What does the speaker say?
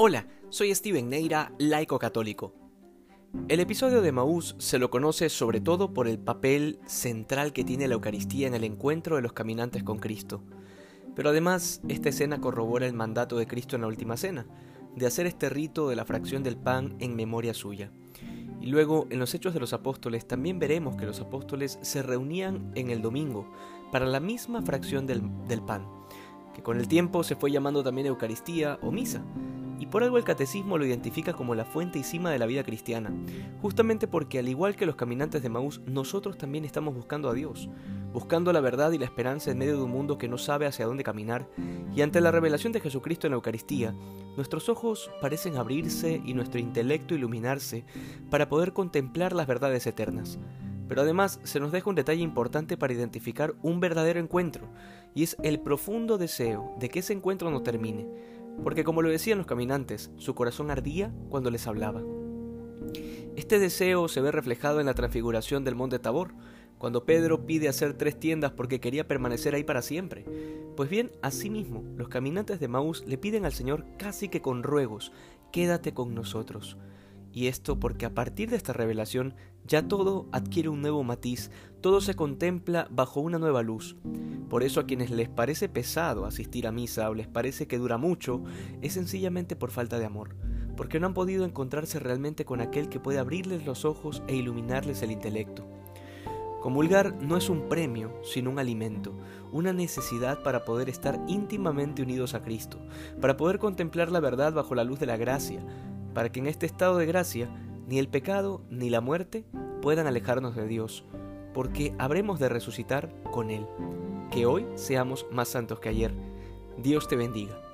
Hola, soy Steven Neira, laico católico. El episodio de Maús se lo conoce sobre todo por el papel central que tiene la Eucaristía en el encuentro de los caminantes con Cristo. Pero además, esta escena corrobora el mandato de Cristo en la Última Cena, de hacer este rito de la fracción del pan en memoria suya. Y luego, en los Hechos de los Apóstoles, también veremos que los apóstoles se reunían en el domingo para la misma fracción del, del pan, que con el tiempo se fue llamando también Eucaristía o Misa, por algo el catecismo lo identifica como la fuente y cima de la vida cristiana, justamente porque al igual que los caminantes de Maús, nosotros también estamos buscando a Dios, buscando la verdad y la esperanza en medio de un mundo que no sabe hacia dónde caminar, y ante la revelación de Jesucristo en la Eucaristía, nuestros ojos parecen abrirse y nuestro intelecto iluminarse para poder contemplar las verdades eternas. Pero además se nos deja un detalle importante para identificar un verdadero encuentro, y es el profundo deseo de que ese encuentro no termine, porque como lo decían los caminantes, su corazón ardía cuando les hablaba. Este deseo se ve reflejado en la transfiguración del monte Tabor, cuando Pedro pide hacer tres tiendas porque quería permanecer ahí para siempre. Pues bien, asimismo, los caminantes de Maús le piden al Señor casi que con ruegos, quédate con nosotros. Y esto porque a partir de esta revelación ya todo adquiere un nuevo matiz, todo se contempla bajo una nueva luz. Por eso a quienes les parece pesado asistir a misa o les parece que dura mucho, es sencillamente por falta de amor, porque no han podido encontrarse realmente con aquel que puede abrirles los ojos e iluminarles el intelecto. Comulgar no es un premio, sino un alimento, una necesidad para poder estar íntimamente unidos a Cristo, para poder contemplar la verdad bajo la luz de la gracia, para que en este estado de gracia ni el pecado ni la muerte puedan alejarnos de Dios, porque habremos de resucitar con Él. Que hoy seamos más santos que ayer. Dios te bendiga.